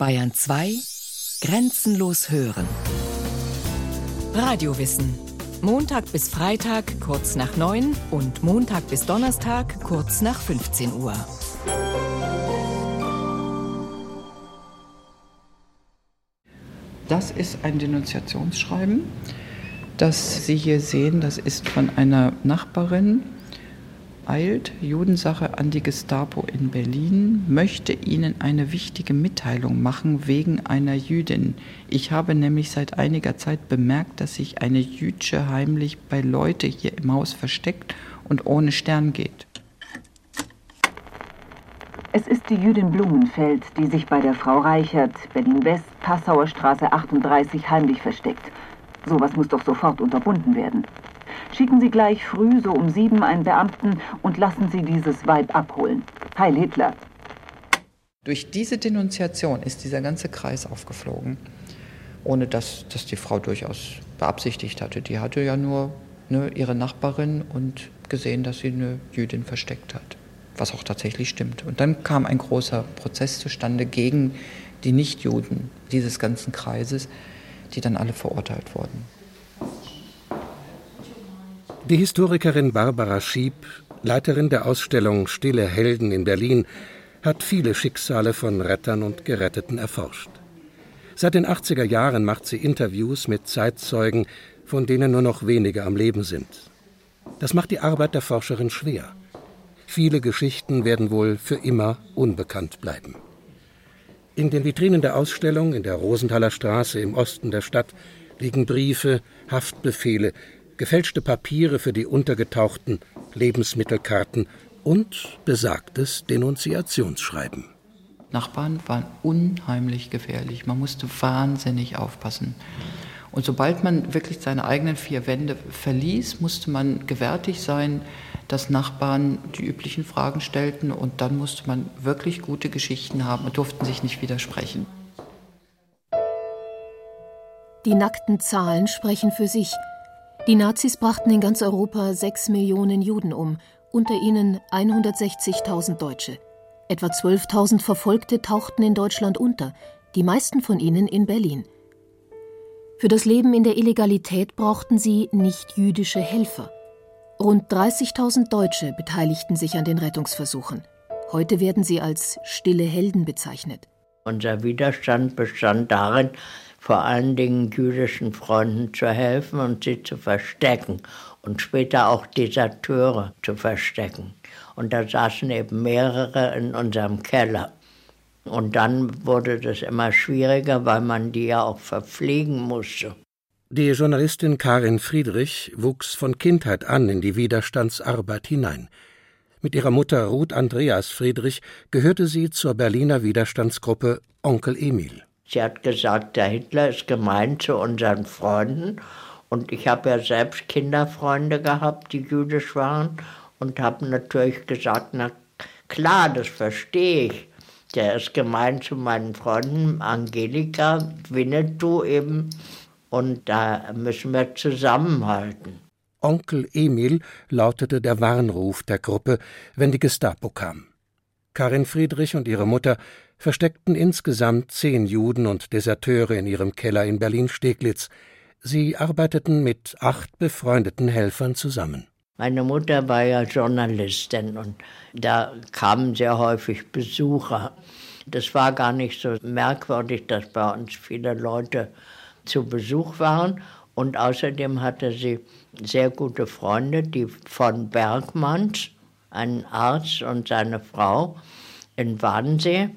Bayern 2 Grenzenlos hören. Radiowissen. Montag bis Freitag kurz nach 9 und Montag bis Donnerstag kurz nach 15 Uhr. Das ist ein Denunziationsschreiben, das Sie hier sehen. Das ist von einer Nachbarin eilt, Judensache an die Gestapo in Berlin, möchte Ihnen eine wichtige Mitteilung machen wegen einer Jüdin. Ich habe nämlich seit einiger Zeit bemerkt, dass sich eine Jüdsche heimlich bei Leute hier im Haus versteckt und ohne Stern geht. Es ist die Jüdin Blumenfeld, die sich bei der Frau Reichert, Berlin-West, Passauer Straße 38 heimlich versteckt. Sowas muss doch sofort unterbunden werden. Schicken Sie gleich früh, so um sieben, einen Beamten und lassen Sie dieses Weib abholen. Heil Hitler. Durch diese Denunziation ist dieser ganze Kreis aufgeflogen, ohne dass das die Frau durchaus beabsichtigt hatte. Die hatte ja nur ne, ihre Nachbarin und gesehen, dass sie eine Jüdin versteckt hat, was auch tatsächlich stimmt. Und dann kam ein großer Prozess zustande gegen die Nichtjuden dieses ganzen Kreises, die dann alle verurteilt wurden. Die Historikerin Barbara Schieb, Leiterin der Ausstellung Stille Helden in Berlin, hat viele Schicksale von Rettern und Geretteten erforscht. Seit den 80er Jahren macht sie Interviews mit Zeitzeugen, von denen nur noch wenige am Leben sind. Das macht die Arbeit der Forscherin schwer. Viele Geschichten werden wohl für immer unbekannt bleiben. In den Vitrinen der Ausstellung in der Rosenthaler Straße im Osten der Stadt liegen Briefe, Haftbefehle, gefälschte Papiere für die Untergetauchten, Lebensmittelkarten und besagtes Denunziationsschreiben. Nachbarn waren unheimlich gefährlich. Man musste wahnsinnig aufpassen. Und sobald man wirklich seine eigenen vier Wände verließ, musste man gewärtig sein, dass Nachbarn die üblichen Fragen stellten und dann musste man wirklich gute Geschichten haben und durften sich nicht widersprechen. Die nackten Zahlen sprechen für sich. Die Nazis brachten in ganz Europa sechs Millionen Juden um, unter ihnen 160.000 Deutsche. Etwa 12.000 Verfolgte tauchten in Deutschland unter, die meisten von ihnen in Berlin. Für das Leben in der Illegalität brauchten sie nicht-jüdische Helfer. Rund 30.000 Deutsche beteiligten sich an den Rettungsversuchen. Heute werden sie als stille Helden bezeichnet. Unser Widerstand bestand darin, vor allen Dingen jüdischen Freunden zu helfen und sie zu verstecken und später auch Deserteure zu verstecken. Und da saßen eben mehrere in unserem Keller. Und dann wurde das immer schwieriger, weil man die ja auch verpflegen musste. Die Journalistin Karin Friedrich wuchs von Kindheit an in die Widerstandsarbeit hinein. Mit ihrer Mutter Ruth Andreas Friedrich gehörte sie zur Berliner Widerstandsgruppe Onkel Emil. Sie hat gesagt, der Hitler ist gemein zu unseren Freunden. Und ich habe ja selbst Kinderfreunde gehabt, die jüdisch waren. Und habe natürlich gesagt, na klar, das verstehe ich. Der ist gemein zu meinen Freunden, Angelika, Winnetou eben. Und da müssen wir zusammenhalten. Onkel Emil lautete der Warnruf der Gruppe, wenn die Gestapo kam. Karin Friedrich und ihre Mutter versteckten insgesamt zehn Juden und Deserteure in ihrem Keller in Berlin-Steglitz. Sie arbeiteten mit acht befreundeten Helfern zusammen. Meine Mutter war ja Journalistin und da kamen sehr häufig Besucher. Das war gar nicht so merkwürdig, dass bei uns viele Leute zu Besuch waren. Und außerdem hatte sie sehr gute Freunde, die von Bergmanns, ein Arzt und seine Frau in Wannsee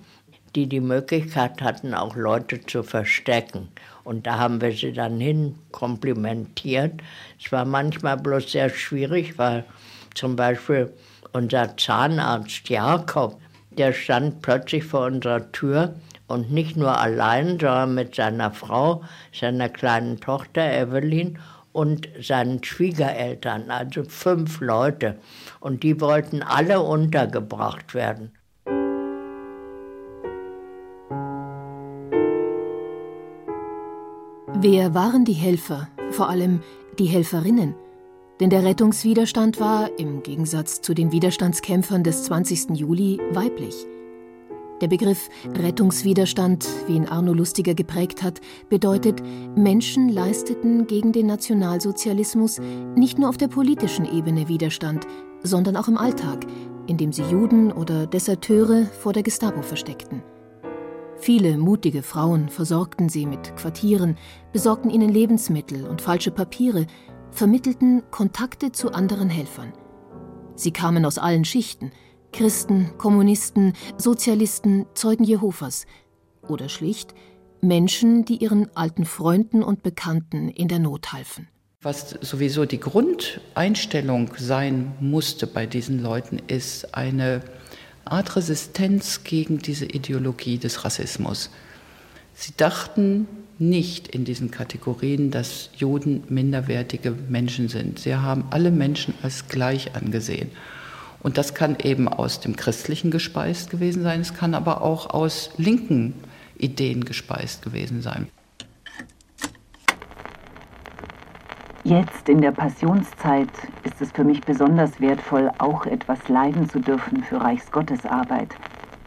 die die Möglichkeit hatten, auch Leute zu verstecken. Und da haben wir sie dann hin komplimentiert. Es war manchmal bloß sehr schwierig, weil zum Beispiel unser Zahnarzt Jakob, der stand plötzlich vor unserer Tür und nicht nur allein, sondern mit seiner Frau, seiner kleinen Tochter Evelyn und seinen Schwiegereltern, also fünf Leute. Und die wollten alle untergebracht werden. Wer waren die Helfer, vor allem die Helferinnen? Denn der Rettungswiderstand war, im Gegensatz zu den Widerstandskämpfern des 20. Juli, weiblich. Der Begriff Rettungswiderstand, wie ihn Arno Lustiger geprägt hat, bedeutet, Menschen leisteten gegen den Nationalsozialismus nicht nur auf der politischen Ebene Widerstand, sondern auch im Alltag, indem sie Juden oder Deserteure vor der Gestapo versteckten. Viele mutige Frauen versorgten sie mit Quartieren, besorgten ihnen Lebensmittel und falsche Papiere, vermittelten Kontakte zu anderen Helfern. Sie kamen aus allen Schichten, Christen, Kommunisten, Sozialisten, Zeugen Jehovas oder schlicht Menschen, die ihren alten Freunden und Bekannten in der Not halfen. Was sowieso die Grundeinstellung sein musste bei diesen Leuten, ist eine Art Resistenz gegen diese Ideologie des Rassismus. Sie dachten nicht in diesen Kategorien, dass Juden minderwertige Menschen sind. Sie haben alle Menschen als gleich angesehen. Und das kann eben aus dem Christlichen gespeist gewesen sein, es kann aber auch aus linken Ideen gespeist gewesen sein. Jetzt in der Passionszeit ist es für mich besonders wertvoll, auch etwas leiden zu dürfen für Reichsgottesarbeit.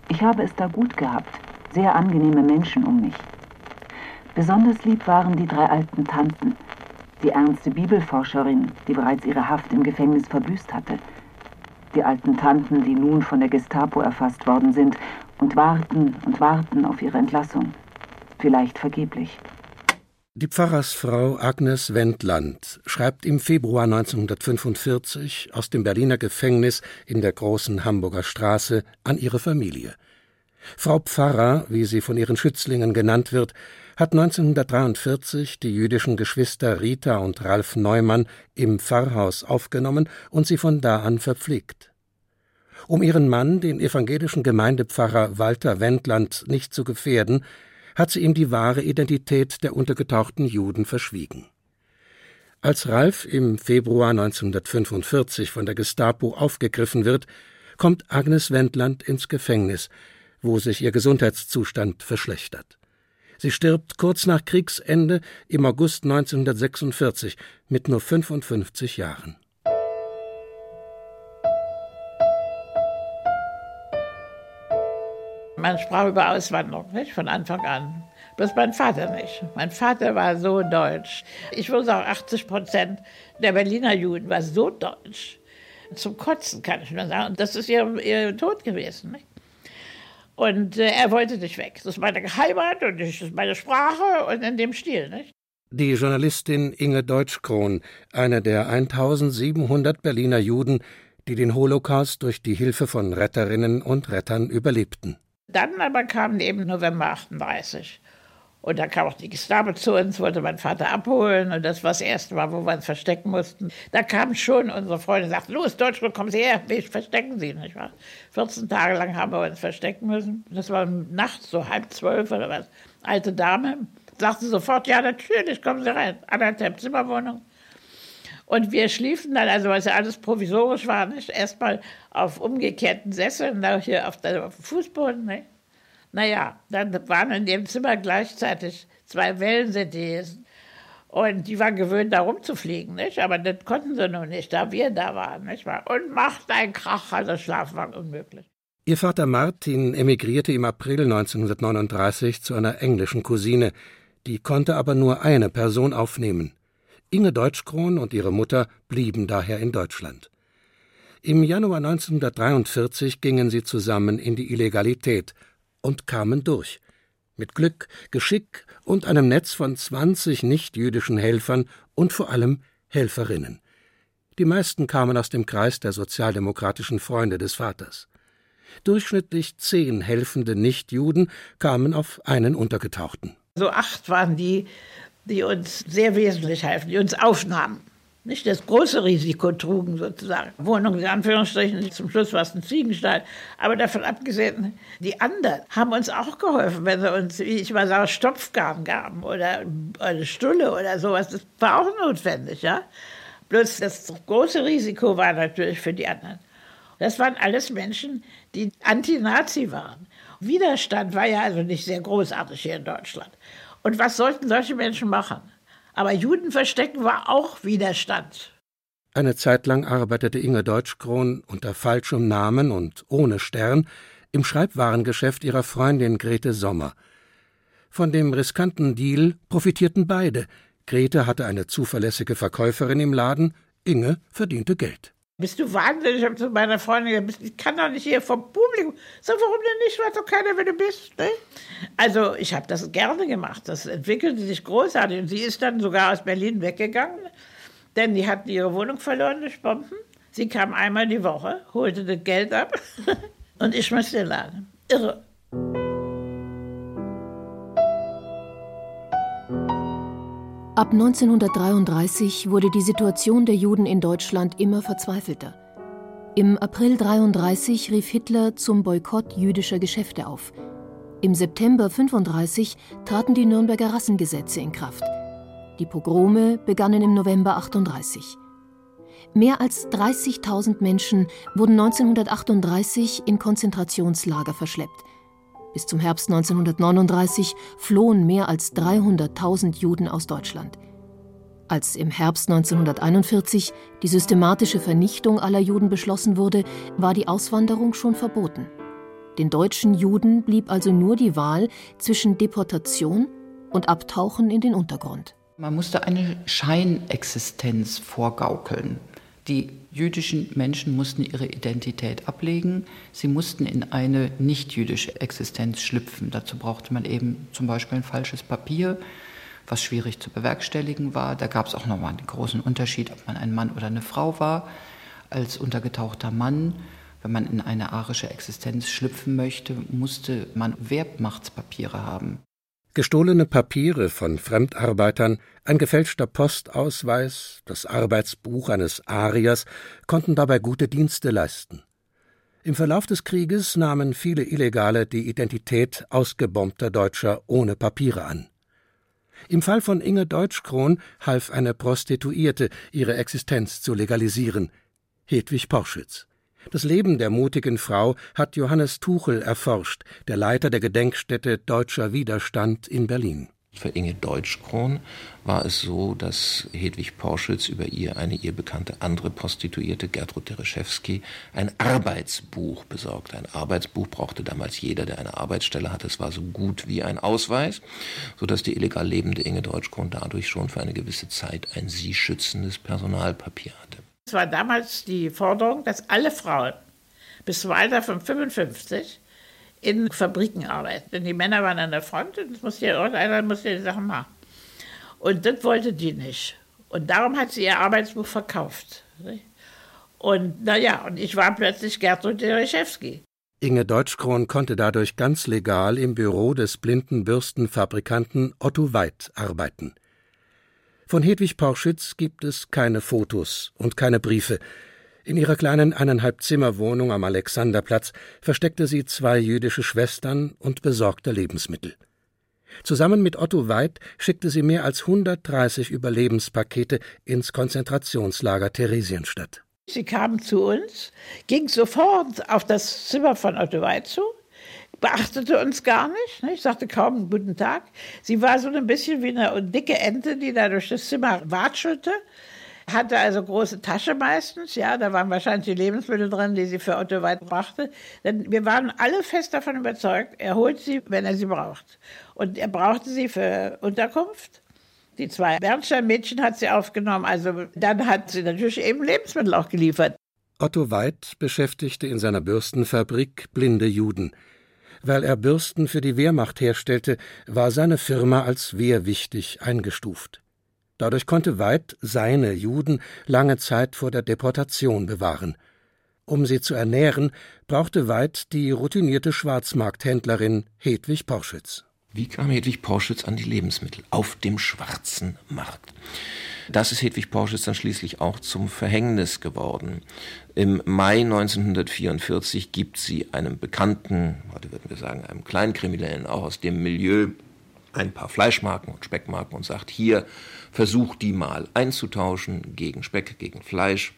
Ich habe es da gut gehabt, sehr angenehme Menschen um mich. Besonders lieb waren die drei alten Tanten, die ernste Bibelforscherin, die bereits ihre Haft im Gefängnis verbüßt hatte, die alten Tanten, die nun von der Gestapo erfasst worden sind und warten und warten auf ihre Entlassung. Vielleicht vergeblich. Die Pfarrersfrau Agnes Wendland schreibt im Februar 1945 aus dem Berliner Gefängnis in der großen Hamburger Straße an ihre Familie. Frau Pfarrer, wie sie von ihren Schützlingen genannt wird, hat 1943 die jüdischen Geschwister Rita und Ralf Neumann im Pfarrhaus aufgenommen und sie von da an verpflegt. Um ihren Mann, den evangelischen Gemeindepfarrer Walter Wendland, nicht zu gefährden, hat sie ihm die wahre Identität der untergetauchten Juden verschwiegen. Als Ralf im Februar 1945 von der Gestapo aufgegriffen wird, kommt Agnes Wendland ins Gefängnis, wo sich ihr Gesundheitszustand verschlechtert. Sie stirbt kurz nach Kriegsende im August 1946 mit nur 55 Jahren. Man sprach über Auswanderung, nicht? Von Anfang an. Bloß mein Vater nicht. Mein Vater war so deutsch. Ich würde sagen, 80 Prozent der Berliner Juden war so deutsch. Zum Kotzen kann ich nur sagen. Das ist ihr, ihr Tod gewesen. Nicht? Und äh, er wollte nicht weg. Das ist meine Heimat und das ist meine Sprache und in dem Stil. Nicht? Die Journalistin Inge Deutschkron, eine der 1700 Berliner Juden, die den Holocaust durch die Hilfe von Retterinnen und Rettern überlebten. Dann aber kam eben November 38. Und da kam auch die Gestapo zu uns, wollte mein Vater abholen. Und das war das erste Mal, wo wir uns verstecken mussten. Da kamen schon unsere Freunde und sagten, los, Deutschland, kommen Sie her, wir verstecken Sie. Nicht wahr? 14 Tage lang haben wir uns verstecken müssen. Das war nachts, so halb zwölf oder was. Alte Dame sagte sofort, ja, natürlich, kommen Sie rein. Anderthalb Zimmerwohnung. Und wir schliefen dann, also was ja alles provisorisch war, nicht? Erstmal auf umgekehrten Sesseln, hier auf, dem Fußboden, nicht? Naja, dann waren in dem Zimmer gleichzeitig zwei Wellensinthesen. Und die waren gewöhnt, da rumzufliegen, nicht? Aber das konnten sie noch nicht, da wir da waren, nicht wahr? Und macht einen Krach, also Schlafen war unmöglich. Ihr Vater Martin emigrierte im April 1939 zu einer englischen Cousine. Die konnte aber nur eine Person aufnehmen. Inge Deutschkron und ihre Mutter blieben daher in Deutschland. Im Januar 1943 gingen sie zusammen in die Illegalität und kamen durch. Mit Glück, Geschick und einem Netz von 20 nichtjüdischen Helfern und vor allem Helferinnen. Die meisten kamen aus dem Kreis der sozialdemokratischen Freunde des Vaters. Durchschnittlich zehn helfende Nichtjuden kamen auf einen Untergetauchten. So acht waren die, die uns sehr wesentlich halfen, die uns aufnahmen nicht das große Risiko trugen, sozusagen. Wohnung in Anführungsstrichen, zum Schluss war es ein Ziegenstall. Aber davon abgesehen, die anderen haben uns auch geholfen, wenn sie uns, wie ich mal sage, Stopfgarn gaben oder eine Stulle oder sowas. Das war auch notwendig, ja. Bloß das große Risiko war natürlich für die anderen. Das waren alles Menschen, die anti-Nazi waren. Widerstand war ja also nicht sehr großartig hier in Deutschland. Und was sollten solche Menschen machen? Aber Juden verstecken war auch Widerstand. Eine Zeit lang arbeitete Inge Deutschkron unter falschem Namen und ohne Stern im Schreibwarengeschäft ihrer Freundin Grete Sommer. Von dem riskanten Deal profitierten beide. Grete hatte eine zuverlässige Verkäuferin im Laden, Inge verdiente Geld. Bist du wahnsinnig? Ich habe zu meiner Freundin gesagt, ich kann doch nicht hier vom Publikum. So, warum denn nicht? Weiß doch keiner, wer du bist. Ne? Also, ich habe das gerne gemacht. Das entwickelte sich großartig. Und sie ist dann sogar aus Berlin weggegangen, denn die hatten ihre Wohnung verloren durch Bomben. Sie kam einmal die Woche, holte das Geld ab und ich musste den Laden. Irre. Ab 1933 wurde die Situation der Juden in Deutschland immer verzweifelter. Im April 1933 rief Hitler zum Boykott jüdischer Geschäfte auf. Im September 1935 traten die Nürnberger Rassengesetze in Kraft. Die Pogrome begannen im November 1938. Mehr als 30.000 Menschen wurden 1938 in Konzentrationslager verschleppt. Bis zum Herbst 1939 flohen mehr als 300.000 Juden aus Deutschland. Als im Herbst 1941 die systematische Vernichtung aller Juden beschlossen wurde, war die Auswanderung schon verboten. Den deutschen Juden blieb also nur die Wahl zwischen Deportation und Abtauchen in den Untergrund. Man musste eine Scheinexistenz vorgaukeln. Die jüdischen Menschen mussten ihre Identität ablegen. Sie mussten in eine nicht-jüdische Existenz schlüpfen. Dazu brauchte man eben zum Beispiel ein falsches Papier, was schwierig zu bewerkstelligen war. Da gab es auch nochmal einen großen Unterschied, ob man ein Mann oder eine Frau war. Als untergetauchter Mann, wenn man in eine arische Existenz schlüpfen möchte, musste man Wehrmachtspapiere haben. Gestohlene Papiere von Fremdarbeitern, ein gefälschter Postausweis, das Arbeitsbuch eines Ariers konnten dabei gute Dienste leisten. Im Verlauf des Krieges nahmen viele Illegale die Identität ausgebombter Deutscher ohne Papiere an. Im Fall von Inge Deutschkron half eine Prostituierte, ihre Existenz zu legalisieren, Hedwig Porschütz. Das Leben der mutigen Frau hat Johannes Tuchel erforscht, der Leiter der Gedenkstätte Deutscher Widerstand in Berlin. Für Inge Deutschkron war es so, dass Hedwig Porschütz über ihr eine ihr bekannte andere Prostituierte, Gertrud Tereschewski, ein Arbeitsbuch besorgt. Ein Arbeitsbuch brauchte damals jeder, der eine Arbeitsstelle hatte. Es war so gut wie ein Ausweis, sodass die illegal lebende Inge Deutschkron dadurch schon für eine gewisse Zeit ein sie schützendes Personalpapier hatte. Es war damals die Forderung, dass alle Frauen bis zum Alter von 55 in Fabriken arbeiten. Denn die Männer waren an der Front und es musste ja, irgendeiner musste die Sachen machen. Und das wollte die nicht. Und darum hat sie ihr Arbeitsbuch verkauft. Und naja, und ich war plötzlich Gertrud Dereschewski. Inge Deutschkron konnte dadurch ganz legal im Büro des blinden Bürstenfabrikanten Otto Weid arbeiten. Von Hedwig Porschütz gibt es keine Fotos und keine Briefe. In ihrer kleinen eineinhalb Zimmerwohnung am Alexanderplatz versteckte sie zwei jüdische Schwestern und besorgte Lebensmittel. Zusammen mit Otto Weid schickte sie mehr als 130 Überlebenspakete ins Konzentrationslager Theresienstadt. Sie kam zu uns, ging sofort auf das Zimmer von Otto Weid zu, beachtete uns gar nicht. Ich sagte kaum guten Tag. Sie war so ein bisschen wie eine dicke Ente, die da durch das Zimmer watschelte. Hatte also große Tasche meistens, ja, da waren wahrscheinlich die Lebensmittel drin, die sie für Otto weit brachte. Denn wir waren alle fest davon überzeugt, er holt sie, wenn er sie braucht. Und er brauchte sie für Unterkunft. Die zwei Bernstein-Mädchen hat sie aufgenommen, also dann hat sie natürlich eben Lebensmittel auch geliefert. Otto Weid beschäftigte in seiner Bürstenfabrik blinde Juden. Weil er Bürsten für die Wehrmacht herstellte, war seine Firma als wehrwichtig eingestuft. Dadurch konnte Weid seine Juden lange Zeit vor der Deportation bewahren. Um sie zu ernähren, brauchte Weid die routinierte Schwarzmarkthändlerin Hedwig Porschütz. Wie kam Hedwig Porschütz an die Lebensmittel? Auf dem schwarzen Markt. Das ist Hedwig Porschütz dann schließlich auch zum Verhängnis geworden. Im Mai 1944 gibt sie einem Bekannten, heute würden wir sagen, einem Kleinkriminellen auch aus dem Milieu, ein paar Fleischmarken und Speckmarken und sagt, hier, versuch die mal einzutauschen gegen Speck, gegen Fleisch.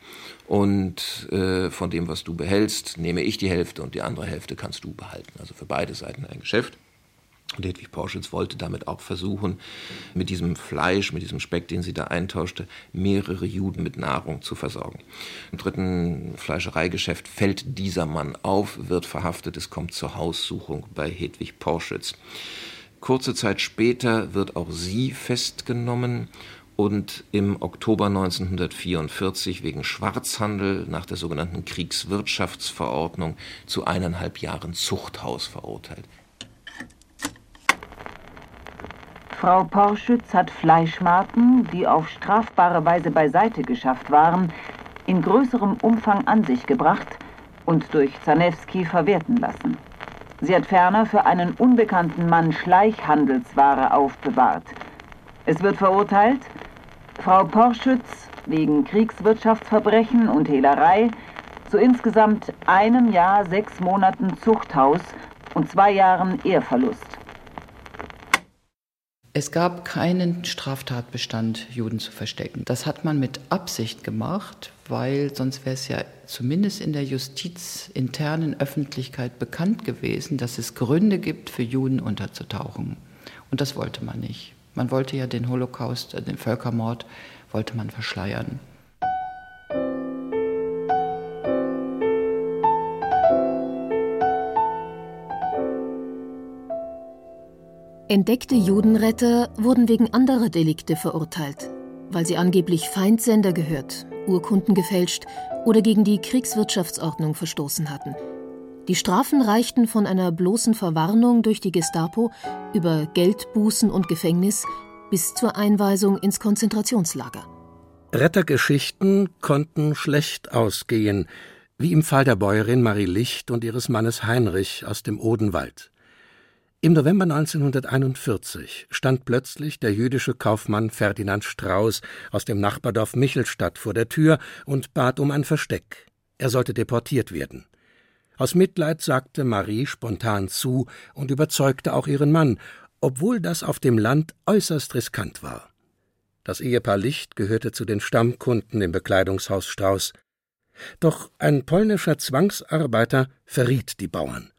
Und äh, von dem, was du behältst, nehme ich die Hälfte und die andere Hälfte kannst du behalten. Also für beide Seiten ein Geschäft. Und Hedwig Porschitz wollte damit auch versuchen, mit diesem Fleisch, mit diesem Speck, den sie da eintauschte, mehrere Juden mit Nahrung zu versorgen. Im dritten Fleischereigeschäft fällt dieser Mann auf, wird verhaftet, es kommt zur Haussuchung bei Hedwig Porschitz. Kurze Zeit später wird auch sie festgenommen und im Oktober 1944 wegen Schwarzhandel nach der sogenannten Kriegswirtschaftsverordnung zu eineinhalb Jahren Zuchthaus verurteilt. Frau Porschütz hat Fleischmarken, die auf strafbare Weise beiseite geschafft waren, in größerem Umfang an sich gebracht und durch Zanewski verwerten lassen. Sie hat ferner für einen unbekannten Mann Schleichhandelsware aufbewahrt. Es wird verurteilt, Frau Porschütz wegen Kriegswirtschaftsverbrechen und Hehlerei zu insgesamt einem Jahr, sechs Monaten Zuchthaus und zwei Jahren Ehrverlust. Es gab keinen Straftatbestand, Juden zu verstecken. Das hat man mit Absicht gemacht, weil sonst wäre es ja zumindest in der justizinternen Öffentlichkeit bekannt gewesen, dass es Gründe gibt, für Juden unterzutauchen. Und das wollte man nicht. Man wollte ja den Holocaust, äh, den Völkermord, wollte man verschleiern. Entdeckte Judenretter wurden wegen anderer Delikte verurteilt, weil sie angeblich Feindsender gehört, Urkunden gefälscht oder gegen die Kriegswirtschaftsordnung verstoßen hatten. Die Strafen reichten von einer bloßen Verwarnung durch die Gestapo über Geldbußen und Gefängnis bis zur Einweisung ins Konzentrationslager. Rettergeschichten konnten schlecht ausgehen, wie im Fall der Bäuerin Marie Licht und ihres Mannes Heinrich aus dem Odenwald. Im November 1941 stand plötzlich der jüdische Kaufmann Ferdinand Strauß aus dem Nachbardorf Michelstadt vor der Tür und bat um ein Versteck. Er sollte deportiert werden. Aus Mitleid sagte Marie spontan zu und überzeugte auch ihren Mann, obwohl das auf dem Land äußerst riskant war. Das Ehepaar Licht gehörte zu den Stammkunden im Bekleidungshaus Strauß. Doch ein polnischer Zwangsarbeiter verriet die Bauern.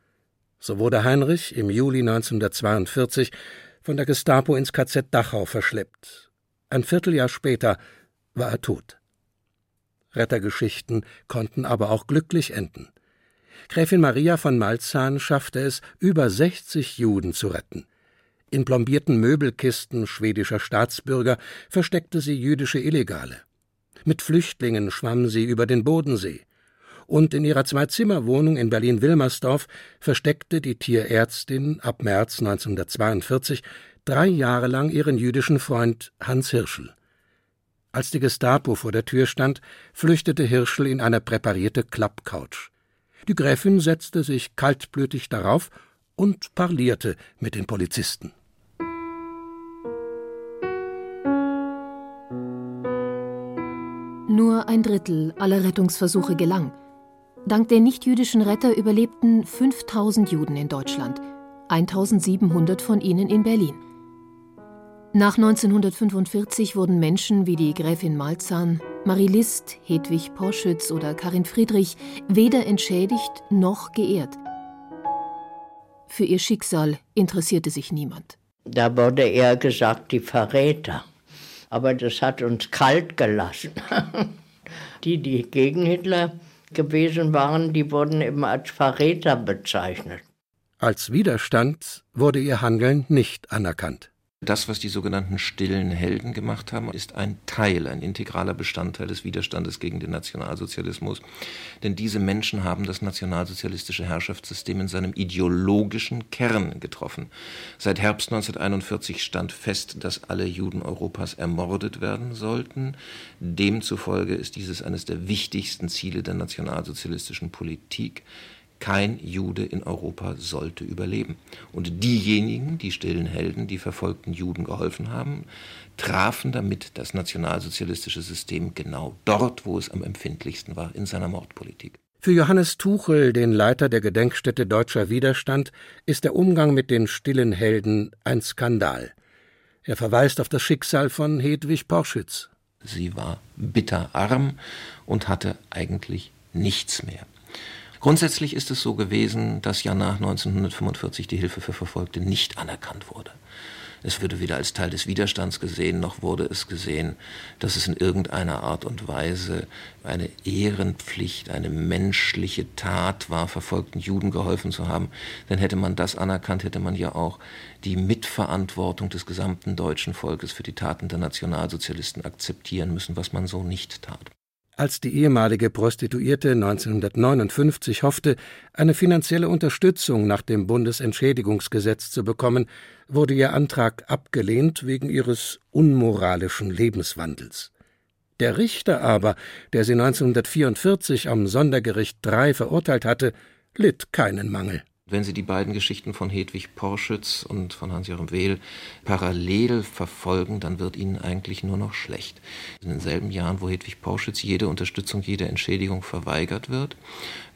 So wurde Heinrich im Juli 1942 von der Gestapo ins KZ Dachau verschleppt. Ein Vierteljahr später war er tot. Rettergeschichten konnten aber auch glücklich enden. Gräfin Maria von Malzahn schaffte es, über 60 Juden zu retten. In plombierten Möbelkisten schwedischer Staatsbürger versteckte sie jüdische Illegale. Mit Flüchtlingen schwamm sie über den Bodensee und in ihrer Zwei-Zimmer-Wohnung in Berlin-Wilmersdorf versteckte die Tierärztin ab März 1942 drei Jahre lang ihren jüdischen Freund Hans Hirschel. Als die Gestapo vor der Tür stand, flüchtete Hirschel in eine präparierte Klappcouch. Die Gräfin setzte sich kaltblütig darauf und parlierte mit den Polizisten. Nur ein Drittel aller Rettungsversuche gelang. Dank der nichtjüdischen Retter überlebten 5000 Juden in Deutschland, 1700 von ihnen in Berlin. Nach 1945 wurden Menschen wie die Gräfin Malzahn, Marie List, Hedwig Porschütz oder Karin Friedrich weder entschädigt noch geehrt. Für ihr Schicksal interessierte sich niemand. Da wurde eher gesagt, die Verräter. Aber das hat uns kalt gelassen. die, die gegen Hitler gewesen waren, die wurden eben als Verräter bezeichnet. Als Widerstand wurde ihr Handeln nicht anerkannt. Das, was die sogenannten stillen Helden gemacht haben, ist ein Teil, ein integraler Bestandteil des Widerstandes gegen den Nationalsozialismus. Denn diese Menschen haben das nationalsozialistische Herrschaftssystem in seinem ideologischen Kern getroffen. Seit Herbst 1941 stand fest, dass alle Juden Europas ermordet werden sollten. Demzufolge ist dieses eines der wichtigsten Ziele der nationalsozialistischen Politik. Kein Jude in Europa sollte überleben. Und diejenigen, die stillen Helden, die verfolgten Juden geholfen haben, trafen damit das nationalsozialistische System genau dort, wo es am empfindlichsten war, in seiner Mordpolitik. Für Johannes Tuchel, den Leiter der Gedenkstätte Deutscher Widerstand, ist der Umgang mit den stillen Helden ein Skandal. Er verweist auf das Schicksal von Hedwig Porschütz. Sie war bitterarm und hatte eigentlich nichts mehr. Grundsätzlich ist es so gewesen, dass ja nach 1945 die Hilfe für Verfolgte nicht anerkannt wurde. Es wurde weder als Teil des Widerstands gesehen, noch wurde es gesehen, dass es in irgendeiner Art und Weise eine Ehrenpflicht, eine menschliche Tat war, verfolgten Juden geholfen zu haben. Denn hätte man das anerkannt, hätte man ja auch die Mitverantwortung des gesamten deutschen Volkes für die Taten der Nationalsozialisten akzeptieren müssen, was man so nicht tat. Als die ehemalige Prostituierte 1959 hoffte, eine finanzielle Unterstützung nach dem Bundesentschädigungsgesetz zu bekommen, wurde ihr Antrag abgelehnt wegen ihres unmoralischen Lebenswandels. Der Richter aber, der sie 1944 am Sondergericht III verurteilt hatte, litt keinen Mangel. Wenn Sie die beiden Geschichten von Hedwig Porschütz und von Hans-Joachim Wehl parallel verfolgen, dann wird Ihnen eigentlich nur noch schlecht. In denselben Jahren, wo Hedwig Porschütz jede Unterstützung, jede Entschädigung verweigert wird,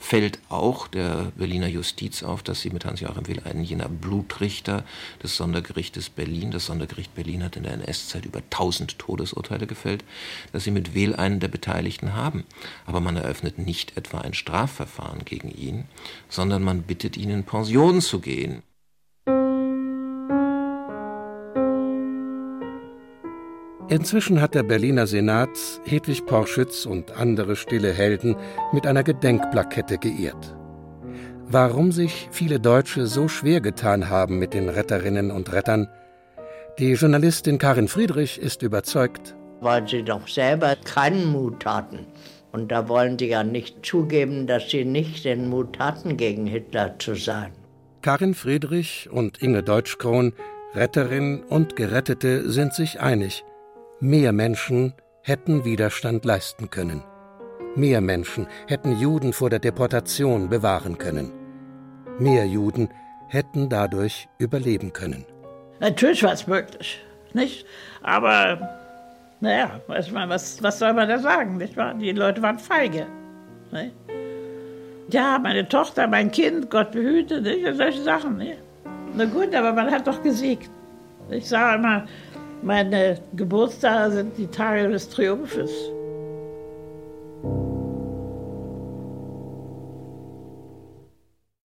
fällt auch der Berliner Justiz auf, dass sie mit Hans-Joachim Will einen jener Blutrichter des Sondergerichtes Berlin, das Sondergericht Berlin hat in der NS-Zeit über 1000 Todesurteile gefällt, dass sie mit Will einen der Beteiligten haben. Aber man eröffnet nicht etwa ein Strafverfahren gegen ihn, sondern man bittet ihn in Pension zu gehen. Inzwischen hat der Berliner Senat Hedwig Porschütz und andere stille Helden mit einer Gedenkplakette geehrt. Warum sich viele Deutsche so schwer getan haben mit den Retterinnen und Rettern, die Journalistin Karin Friedrich ist überzeugt. Weil sie doch selber keinen Mut hatten. Und da wollen sie ja nicht zugeben, dass sie nicht den Mut hatten, gegen Hitler zu sein. Karin Friedrich und Inge Deutschkron, Retterin und Gerettete, sind sich einig. Mehr Menschen hätten Widerstand leisten können. Mehr Menschen hätten Juden vor der Deportation bewahren können. Mehr Juden hätten dadurch überleben können. Natürlich war es möglich, nicht? Aber, naja, weiß man, was, was soll man da sagen, nicht wahr? Die Leute waren feige. Nicht? Ja, meine Tochter, mein Kind, Gott behüte, nicht? solche Sachen. Nicht? Na gut, aber man hat doch gesiegt. Ich sage immer, meine Geburtstage sind die Tage des Triumphes.